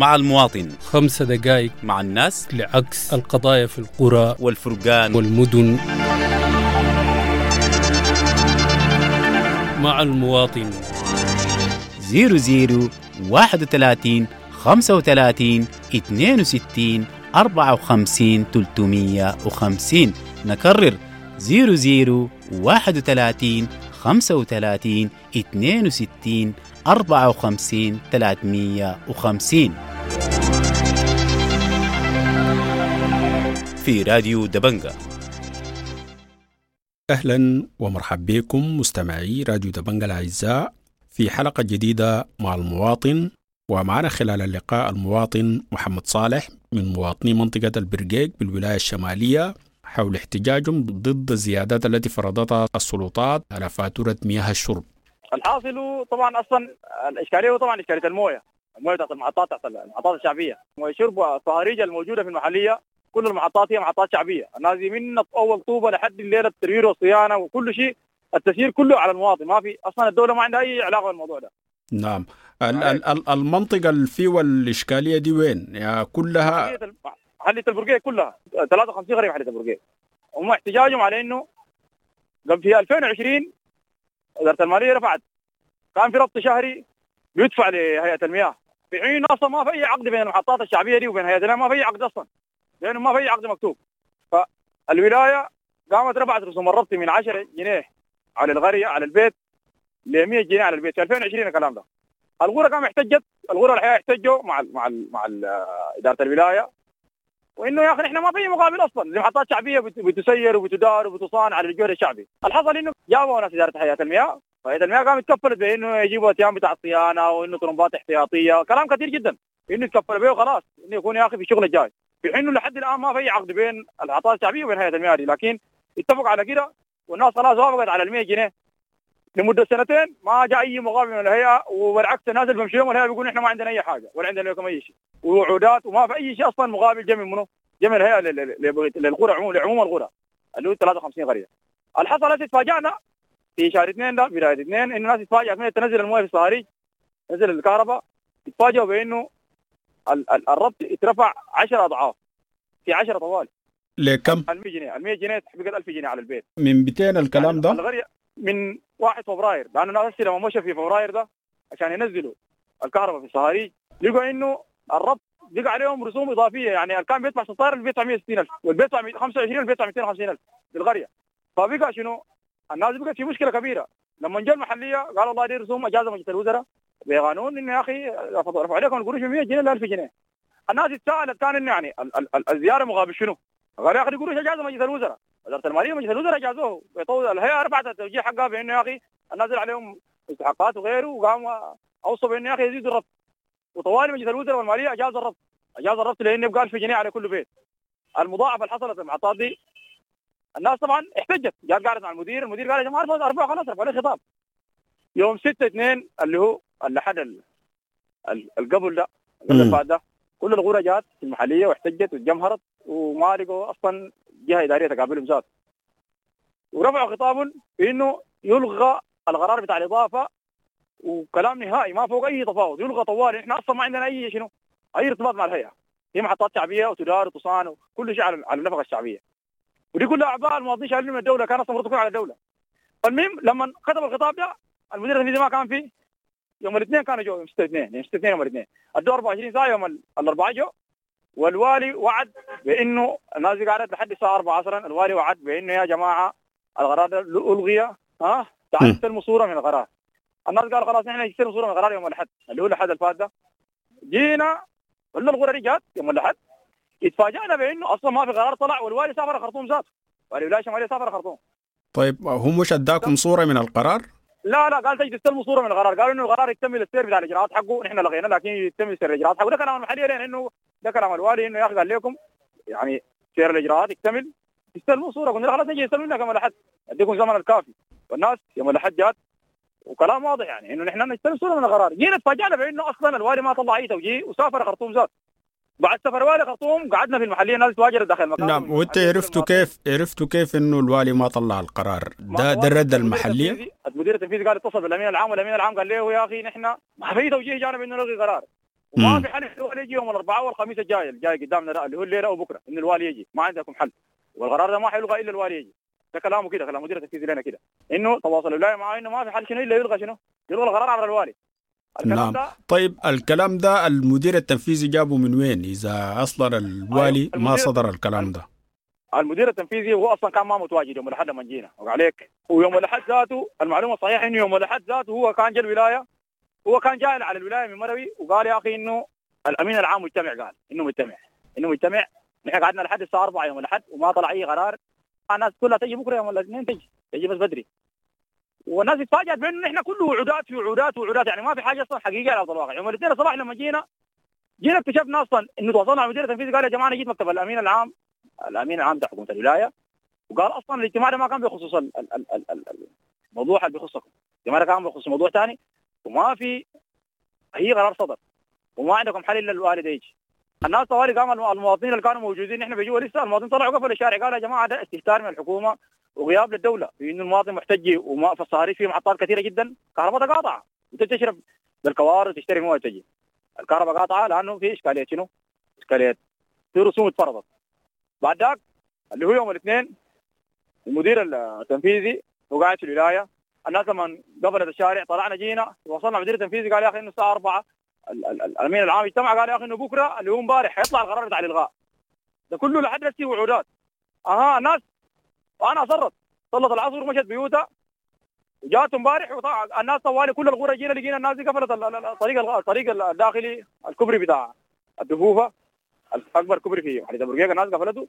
مع المواطن. خمس دقائق مع الناس. لعكس القضايا في القرى والفرقان. والمدن. مع المواطن. 00 31 35 62 54 350 نكرر. 00 31 35 62 54 350 في راديو دبنجة أهلا ومرحبا بكم مستمعي راديو دبنجة الأعزاء في حلقة جديدة مع المواطن ومعنا خلال اللقاء المواطن محمد صالح من مواطني منطقة البرقيق بالولاية الشمالية حول احتجاجهم ضد الزيادات التي فرضتها السلطات على فاتورة مياه الشرب. الحاصل طبعا أصلا الإشكالية هو طبعا إشكالية الموية. الموية بتاعت المحطات بتاعت المحطات الشعبيه مويه شرب والصهاريج الموجودة في المحلية كل المحطات هي محطات شعبيه الناس دي من أول طوبة لحد الليلة التروير والصيانة وكل شيء التسيير كله على المواطن. ما في أصلا الدولة ما عندها أي علاقة بالموضوع ده. نعم. ال- ال- ال- المنطقة اللي فيه الإشكالية دي وين؟ يعني كلها محلية البرقيق كلها. 53 قريه محلية البرقيق هم احتجاجهم على إنه قبل في 2020 وزارة المالية رفعت. كان في ربط شهري بيدفع لهيئة المياه. في حين أصلا ما في أي عقد بين المحطات الشعبية دي وبين هيئة المياه ما في أي عقد أصلا. لأنه ما في عقد مكتوب. فالولاية قامت رفعت رسوم الربط من 10 جنيه على القريه على البيت ل 100 جنيه على البيت. في 2020 الكلام ده. الغوره قام احتجت الغوره الحقيقة احتجوا مع ال مع ال مع ال إدارة الولاية. وإنه يا أخي إحنا ما في مقابل أصلا. دي محطات شعبية بت- بتسير وبتدار وبتصان على الجهد الشعبي. الحصل إنه جابوا ناس إدارة هيئة المياه. وهيئه المياه قامت كفلت بإنه يجيبوا اتيام بتاع الصيانة وإنه طرمبات احتياطية. كلام كثير جدا. إنه يتكفل به وخلاص. إنه يكون يا أخي في الشغل الجاي في حين لحد الآن ما في عقد بين المحطات الشعبية وبين هيئه المياه لكن اتفقوا على كده والناس خلاص وافقت على ال 100 جنيه. لمدة سنتين ما جاء أي مقابل من الهيئة وبالعكس الناس اللي بيمشوا لهم الهيئه بيقولوا إحنا ما عندنا أي حاجة ولا عندنا لكم أي شيء ووعودات وما في أي شيء أصلا مقابل جميع منه جميع الهيئة لل- لل- للقرى عموم لعموم القرى اللي هو 53 قريه الحصل هسه تفاجئنا في شهر اثنين ده بداية اثنين انه الناس تتفاجئ من تنزل الموية في الصهاريج نزل الكهرباء تتفاجئوا بأنه الربط اترفع 10 أضعاف. في 10 طوال. لكم؟ ال 100 جنيه. ال 100 جنيه بقت 1000 جنيه على البيت. من 200 الكلام ده؟ القريه من 1 فبراير. لأنه الناس لما مشى في فبراير ده عشان ينزلوا الكهرباء في الصهاريج لقوا إنه الربط بقى عليهم رسوم إضافية. يعني اللي كان بيدفع 16 اللي بيدفع 160000 واللي بيدفع 25 اللي بيدفع 250000 في القريه فبقى شنو؟ الناس بقت في مشكلة كبيرة. لما جاء المحلية قالوا والله دي رسوم أجازة مجلس الوزراء. بقانون انه يا أخي رفعوا عليكم القروش من 100 جنيه ل 1000 جنيه. الناس اتساءلت كان إنه يعني ال- ال- ال- الزيارة مقابل شنو؟ قال يا أخي قروش اجازه مجلس الوزراء؟ وزارة المالية ومجلس الوزراء اجازوه بيطول الهيئة رفعت التوجيه حقها بإنه يا أخي الناس عليهم مستحقات وغيره وقاموا أوصوا بإنه يا أخي يزيدوا الربط وطوالي مجلس الوزراء والمالية اجاز الربط اجاز الربط لأنه يبقى 1000 جنيه على كل بيت. المضاعفة اللي حصلت المحطات دي الناس طبعا احتجت. جات قعدت مع المدير المدير قال يا جماعة ارفعوا خلاص ارفعوا عليه خطاب. يوم 6 2 اللي هو اللي حد ال- ال- القبل ده القبل ده كل الغورة جات في المحلية واحتجت واتجمهرت وما لقوا أصلا جهة إدارية تقابلهم ذات. ورفعوا خطاب بإنه يلغى القرار بتاع الإضافة وكلام نهائي ما فوق أي تفاوض. يلغى طوال إحنا أصلا ما عندنا أي شنو أي ارتباط مع الهيئة. هي محطات شعبية وتدار وتصان وكل شيء على على النفقه الشعبية. ودي كلها أعباء المواطنين شايلين من الدولة كان أصلا المفروض تكون على الدولة. فالمهم لما كتب الخطاب ده المدير التنفيذي ما كان فيه. يوم الاثنين كانوا جو يوم 6 2 يوم 6 2 يوم الاثنين. ادوا 24 ساعة يوم ال- الاربعاء جو. والوالي وعد بإنه الناس دي قعدت لحد الساعة 4 عصرا. الوالي وعد بإنه يا جماعة القرار الغي ها؟ تعالوا. استلموا صورة من القرار الناس قالوا خلاص إحنا نستلم صورة من القرار يوم الأحد. اللي هو الأحد اللي فات ده. جينا كل الغرة دي جات يوم الأحد. اتفاجئنا بإنه أصلا ما في قرار طلع والوالي سافر الخرطوم ذاته. والي الولايه الشماليه سافر الخرطوم طيب هو مش أداكم صورة من القرار؟ لا لا قال تجي تستلموا صورة من القرار قالوا إنه القرار يكتمل السير بتاع الإجراءات حقه نحن لغينا لكن يكتمل سير الإجراءات حقه. ده كلام المحليه لين انه ده كلام الوالي إنه يا أخي قال لكم يعني سير الإجراءات يكتمل. تستلموا صورة. قلنا خلاص نجي نستلم لكم الاحد أديكم زمن الكافي. والناس يوم الأحد جات وكلام واضح يعني إنه نحن نستلم صورة من القرار جينا تفاجئنا بأنه أصلا الوالي ما طلع أي توجيه وسافر خرطوم ذات. بعد سفر والي خرطوم قعدنا في المحلية الناس تواجرت داخل المكان نعم وانت عرفتوا كيف عرفتوا كيف إنه الوالي ما طلع القرار؟ ده ده الرد المحلية؟ المدير التنفيذي قال اتصل بالأمين العام والأمين العام قال له يا أخي نحن ما في توجيه جانا بانه نلغي قرار. وما. في حل. الوالي يجي يوم الأربعاء والخميس الجاي الجاي قدامنا اللي هو الليلة وبكره إن الوالي يجي. ما عندكم حل. والقرار ده ما حيلغى إلا الوالي يجي. ده كلامه كده كلام مدير التنفيذي لنا كده. إنه تواصل الولايه معاه إنه ما في حل. شنو إلا يلغى شنو؟ يلغى القرار عبر الوالي. نعم. ده؟ طيب الكلام ده المدير التنفيذي جابه من وين؟ إذا أصلا الوالي أيوة، ما صدر الكلام ده. المدير التنفيذي هو أصلا كان ما متواجد يوم الأحد لما جينا وعليك ويوم الأحد ذاته المعلومة الصحيحة إنه يوم الأحد ذاته هو كان جا الولاية هو كان جاي على الولاية من مروي وقال يا أخي إنه الأمين العام مجتمع قال إنه مجتمع إنه مجتمع. نحن قعدنا لحد الساعة 4 يوم الأحد وما طلع أي قرار. الناس كلها تجي بكرة يوم الاثنين تجي؟ تجي بس بدري. والناس اتفاجئت بأنه نحن كله وعودات في وعودات وعودات. يعني ما في حاجة أصلا حقيقية على ارض الواقع يوم الاثنين الصباح لما جينا جينا اكتشفنا أصلا انه تواصلنا مع المدير التنفيذي قال يا جماعة أنا جيت مكتب الأمين العام الأمين العام بتاع حكومة الولاية وقال أصلا الاجتماع ده ما كان بخصوص ال- ال- ال- ال- ال- الموضوع اللي بيخصكم الاجتماع ده كان بخصوص موضوع ثاني وما في أي قرار صدر وما عندكم حل إلا الوالد يجي الناس طوالي قام الم- المواطنين اللي كانوا موجودين إحنا بجوا لسه المواطنين طلعوا قفلوا الشارع قالوا يا جماعة ده استهتار من الحكومة. وغياب للدولة انه المواطن محتج وما الصهاريج في محطات كثيرة جدا كهرباء قاطعه أنت تشرب بالكوارث وتشتري مويه تجي الكهرباء قاطعة لأنه في إشكالية شنو؟ إشكالية. في رسوم اتفرضت بعد ذاك اللي هو يوم الاثنين المدير التنفيذي هو قاعد في الولاية. الناس لما قفلت الشارع طلعنا جينا وصلنا المدير التنفيذي قال يا أخي إنه الساعة 4 ال- ال- ال- الأمين العام اجتمع قال يا أخي إنه بكرة اللي هو امبارح حيطلع القرار بتاع الإلغاء. ده كله لحد دلوقتي وعودات. أها الناس وأنا أصرت. صلت العصر ومشت بيوتها وجات امبارح وطلع الناس طوالي كل الغرة جينا لقينا الناس دي قفلت ال- ال- الطريق الطريق الداخلي الكوبري بتاع الدفوفة اكبر كوبري في حديث ابو الناس قفلته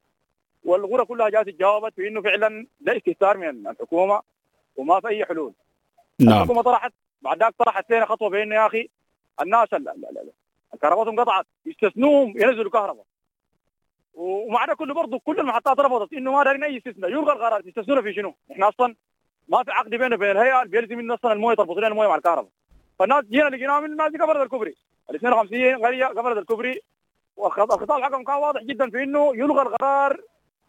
والغرة كلها جات جاوبت بانه فعلا ده استهتار من الحكومة وما في أي حلول. نعم. الحكومة طرحت بعد ذاك طرحت لنا خطوة بانه يا أخي. الناس ال- ال- ال- الكهرباء انقطعت. يستثنوهم ينزلوا كهرباء. ومع ده كله برضه كل المحطات رفضت إنه ما دارين أي استثناء. يلغى القرار تستثنونا في شنو؟ إحنا أصلا ما في عقد بيننا وبين الهيئة. بيلزم إنه أصلا الموية تربط لنا الموية مع الكهرباء. فالناس جينا لقيناهم إنه الناس قفلت الكوبري. ال 52 قريه قفلت الكوبري. والخطاب حقهم كان واضح جدا في إنه يلغى القرار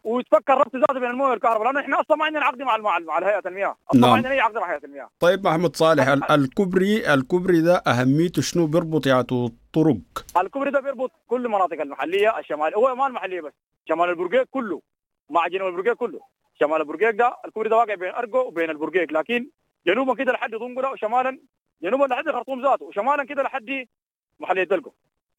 ويتفكر ربط ذاته بين الموية والكهرباء لأنه إحنا أصلا ما عندنا عقد مع مع, مع الهيئة المياه. أصلا نعم. ما عندنا أي عقد مع هيئة المياه. طيب محمد صالح ال- الكوبري الكوبري ده أهميته شنو؟ بيربط يعطوا طرق الكوبري ده بيربط كل المناطق المحلية الشمال هو ما المحلية بس شمال البرقيق كله مع جنوب البرقيق كله. شمال البرقيق ده الكوبري ده واقع بين ارجو وبين البرقيق لكن جنوبا كده لحد طنقرة وشمالا جنوبا لحد خرطوم ذاته وشمالا كده لحد محلية دلقو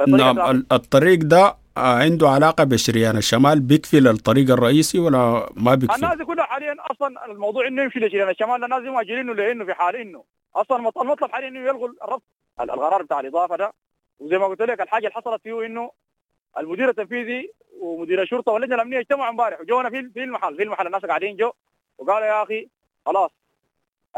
نعم ال- الطريق ده عنده علاقة بشريان الشمال بيكفي الطريق الرئيسي ولا ما الناس بيكفي دي كلها حاليا أصلا الموضوع إنه يمشي لشيران الشمال الناس مؤجلينه لأنه في حال إنه أصلا المط- المطلب حاليا إنه يلغوا الربط ال- القرار بتاع الإضافة ده. وزي ما قلت لك الحاجة اللي حصلت فيه إنه المدير التنفيذي ومدير الشرطة واللجنة الأمنية اجتمعوا امبارح وجونا في في المحل في المحل الناس قاعدين جو. وقالوا يا أخي خلاص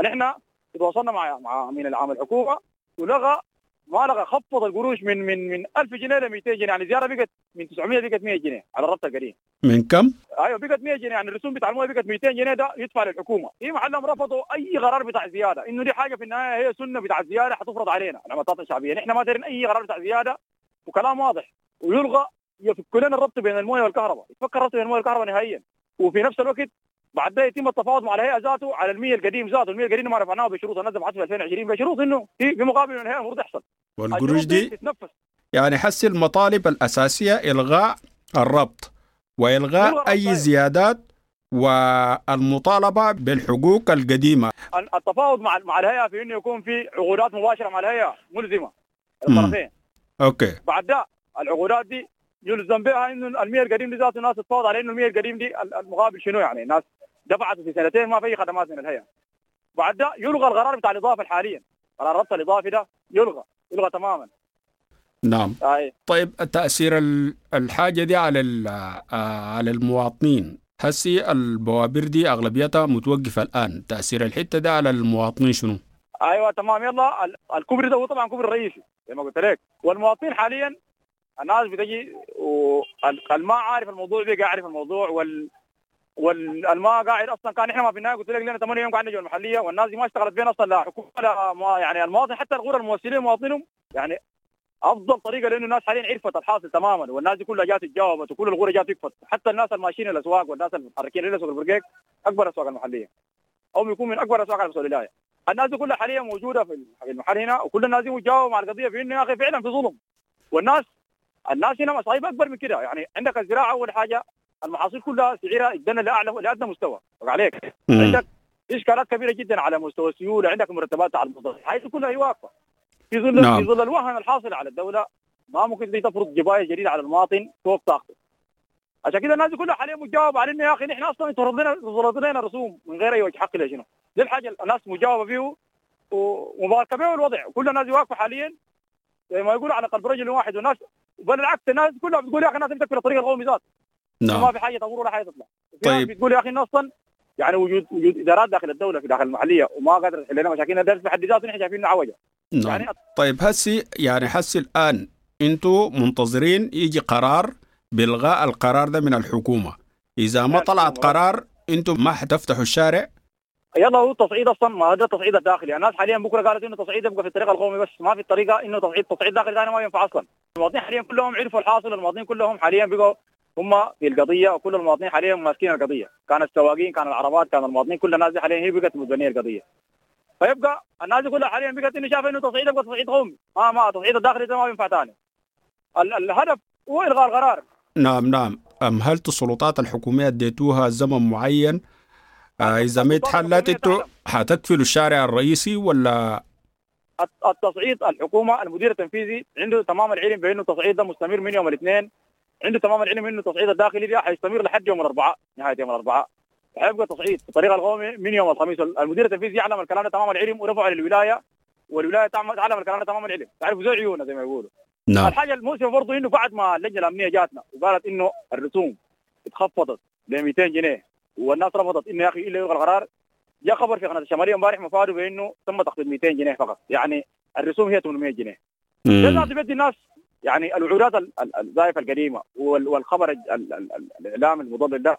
نحن تواصلنا مع مع أمين العام الحكومة ولغى ما لغى خفض القروش من من من 1000 جنيه ل 200 جنيه. يعني زياده بقت من 900 بقت 100 جنيه على الربط القديم. من كم؟ أيوه بقت 100 جنيه. يعني الرسوم بتاع الموية بقت 200 جنيه ده يدفع للحكومة. في محلهم رفضوا أي قرار بتاع زيادة. إنه دي حاجة في النهاية هي سنة بتاع زيادة حتفرض علينا. العمليات الشعبيه نحن ما دايرين أي قرار بتاع زيادة. وكلام واضح. ويلغى يفك لنا الربط بين الموية والكهرباء. يتفك الربط بين الموية والكهرباء نهائيا. وفي نفس الوقت بعد ده يتم التفاوض مع الهيئه ذاته على المية القديم ذاته. المية القديم ما رفعناه بشروط. محدد في 2020 بشروط إنه في مقابل من الهيئه المفروض يحصل والقروش دي؟ يعني حسي المطالب الأساسية إلغاء الربط وإلغاء إلغاء أي الربط. زيادات والمطالبة بالحقوق القديمة. التفاوض مع مع الهيئة في إنه يكون في عقودات مباشرة مع الهيئة ملزمه الطرفين. أوكي. بعد ده العقودات دي يلزم بها إنه المية القديم دي ذاته الناس تتفاوض على إنه المية القديم دي ال- المقابل شنو يعني؟ الناس دفعت في سنتين ما في أي خدمات من الهيئة. بعد ده يلغى القرار بتاع الإضافة حاليا قرار الربط الإضافي ده يلغى. يلغى تماما. نعم. اي طيب تأثير ال- الحاجة دي على آه، على المواطنين. هسي البوابر دي أغلبيتها متوقفة الآن. تأثير الحتة ده على المواطنين شنو؟ أيوه تمام. يلا ال- الكوبري ده هو طبعا كوبري رئيسي زي ما قلت لك. والمواطنين حاليا الناس بتجي والما عارف الموضوع بيجي عارف الموضوع وال والما قاعد أصلا كان إحنا ما في النهايه قلت لك لنا 8 يوم قاعدين جوا المحلية والناس دي ما اشتغلت بين أصلا لا حكومة لا ما يعني المواطن حتى الغرة الممثلين مواطنهم يعني أفضل طريقة لأنه الناس حاليا عرفت الحاصل تماما والناس دي كلها جات تجاوبت وكل الغرة جات تكفت حتى الناس الماشيين الأسواق والناس المتحركين إلى سوق البرقيق أكبر الاسواق المحلية. أو بيكون من أكبر الاسواق على الولايه الناس دي كلها حاليا موجودة في المحل هنا وكل الناس دي متجاوبة مع القضية في إنه يا أخي فعلا في ظلم. والناس الناس هنا مصايب أكبر من كده. يعني عندك الزراعة أول حاجة المحاصيل كلها سعرها ادنا لاعلى لأدنى مستوى. عليك. مم. عندك إشكالات كبيرة جدا على مستوى السيوله عندك مرتبات على الموظفين هذه كلها هي واقفة. في ظل نعم. في ظل الوهن الحاصل على الدولة ما ممكن تفرض جباية جديدة على المواطن فوق طاقته. عشان كده الناس كلها حاليا مجاوبه على إنه يا أخي نحن أصلا يتفرض لنا يتفرض لنا رسوم من غير أي وجه حق لشنو؟ دي الحاجة الناس مجاوبة فيه ومباركه به الوضع. كل الناس واقفة حاليا. زي ما يقولوا على قلب رجل واحد والناس بل العكس الناس كلها بتقول يا أخي الناس تمسك في الطريق القومي ذات ما نعم في حاجة تمر ولا حاجة تطلع. طيب. بتقول يا أخي إنه أصلا يعني وجود وجود إدارات داخل الدولة في داخل المحلية وما قادره تحل لنا مشاكلنا ده في حد ذاته نحن شايفينه عوجة. نعم. يعني طيب هسي يعني هسي الآن أنتوا منتظرين يجي قرار بإلغاء القرار ده من الحكومة. إذا ما لا، طلعت. قرار أنتم ما حتفتحوا الشارع؟ يلا هو التصعيد أصلا ما هذا التصعيد الداخلي. الناس حاليا بكرة قالت إنه تصعيد يبقى في الطريق القومي بس ما في الطريقة إنه تصعيد. تصعيد داخلي ثاني ما ينفع أصلا. المواطنين حاليا كلهم عرفوا الحاصل المواطنين كلهم حاليا بقوا هم في القضية وكل المواطنين حاليا ماسكين القضية. كان السواقين كان العربات كان المواطنين كل الناس دي حاليا هي بقت متبنيه القضية. فيبقى الناس دي كلها حاليا بقت انه شايفه إنه تصعيد يبقى تصعيد قومي. ما ما تصعيد الداخلي ده ما ينفع ثاني ال- الهدف هو إلغاء القرار. نعم نعم. أمهلت السلطات الحكومية أديتوها زمن معين؟ آه إذا ما اتحلت تعلم. حتقفلوا الشارع الرئيسي ولا؟ الت- التصعيد الحكومة المدير التنفيذي عنده تمام العلم بأنه التصعيد ده مستمر من يوم الاثنين. عنده تمام العلم إنه التصعيد الداخلي ده حيستمر لحد يوم الأربعاء نهاية يوم الأربعاء. حيبقى تصعيد بطريقه القومي من يوم الخميس. المدير التنفيذي يعلم الكلام ده تمام العلم ورفعه للولاية والولاية تعلم الكلام ده تمام العلم. تعرف زي عيونه زي ما يقولوا. نعم. الحاجة المؤسفه برضه إنه بعد ما اللجنه الامنيه جاتنا وقالت إنه الرسوم اتخفضت ب 200 جنيه والناس رفضت إنه يا أخي إلا يلغى القرار جاء خبر في قناة الشمالية امبارح مفاده بإنه تم تخفيض 200 جنيه فقط. يعني الرسوم هي 800 جنيه. ذاته بيدي الناس يعني الوعودات ال- ال- الزائفه القديمة وال- والخبر ال- ال- ال- الإعلام المضلل ده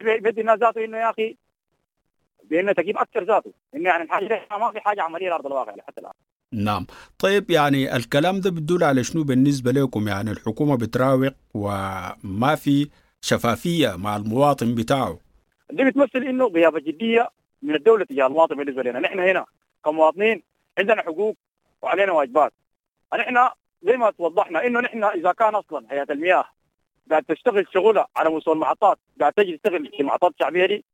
بيدي الناس ذاته إنه يا أخي بإنه تجيب أكثر ذاته. إنه يعني الحاجة ما في حاجة عملية على ارض الواقع حتى الآن. نعم. طيب يعني الكلام ده بيدل على شنو بالنسبة لكم؟ يعني الحكومة بتراوغ وما في شفافية مع المواطن بتاعه. دي بتمثل إنه غياب جدية من الدولة تجاه المواطن بالنسبة لنا. نحن هنا كمواطنين عندنا حقوق وعلينا واجبات. نحن زي ما توضحنا إنه نحن إذا كان أصلا هيئة المياه قاعد تشتغل شغلها على مستوى المحطات قاعد تجي تشتغل في المحطات الشعبيه دي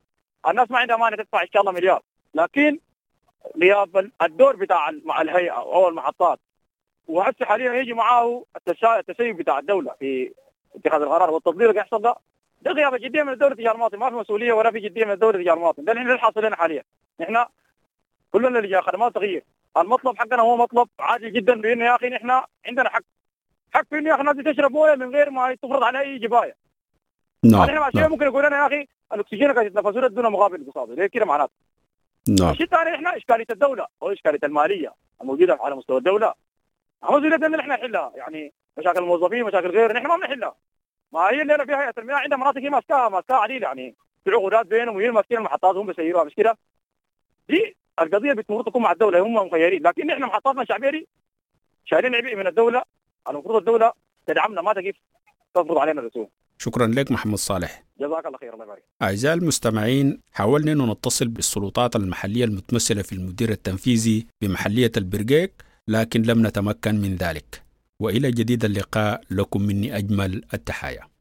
الناس ما عندها مانع تدفع إن شاء الله مليار. لكن غياب ال- الدور بتاع مع الهيئة أو المحطات وهسه حاليا يجي معاه التسيب بتاع الدولة في اتخاذ القرار والتطبيق اللي يحصل ده. ده غياب جديه من الدولة تجاه المواطن ما في مسؤولية ولا في جدية من الدولة تجاه المواطن. ده اللي حاصل لنا حاليا. نحن كلنا اللي خدمات تغيير. المطلب حقنا هو مطلب عادي جدا بانه يا أخي نحن عندنا حق. حق في إنه يا أخي الناس تشرب مويه من غير ما تفرض عليها أي جباية. نعم نحن مع شيء نعم, ممكن يقول لنا يا أخي الأكسجين قاعد يتنفسوا دون مقابل اقتصادي ليه كده معناته. نعم. الشيء الثاني إحنا إشكالية الدولة أو إشكالية المالية الموجودة على مستوى الدولة. مسؤوليتنا ان إحنا نحلها يعني مشاكل الموظفين مشاكل غيره نحن ما بنحلها. ما هي اللي فيها هيئه المياه عندها مناطق هي ماسكاها ماسكاها عديل يعني في عقودات بينهم وهي ماسكين المحطات هم بيسيروها مش كده؟ دي القضية بتمر تكون مع الدولة هم مخيرين لكن إحنا محطاتنا الشعبية دي شايلين عبء من الدولة. المفروض الدولة تدعمنا ما تقف تفرض علينا الرسوم. شكرا لك محمد صالح. جزاك الله خير الله يبارك. أعزائي المستمعين حاولنا أن نتصل بالسلطات المحلية المتمثلة في المدير التنفيذي بمحلية البرقيق لكن لم نتمكن من ذلك. وإلى جديد اللقاء لكم مني أجمل التحايا.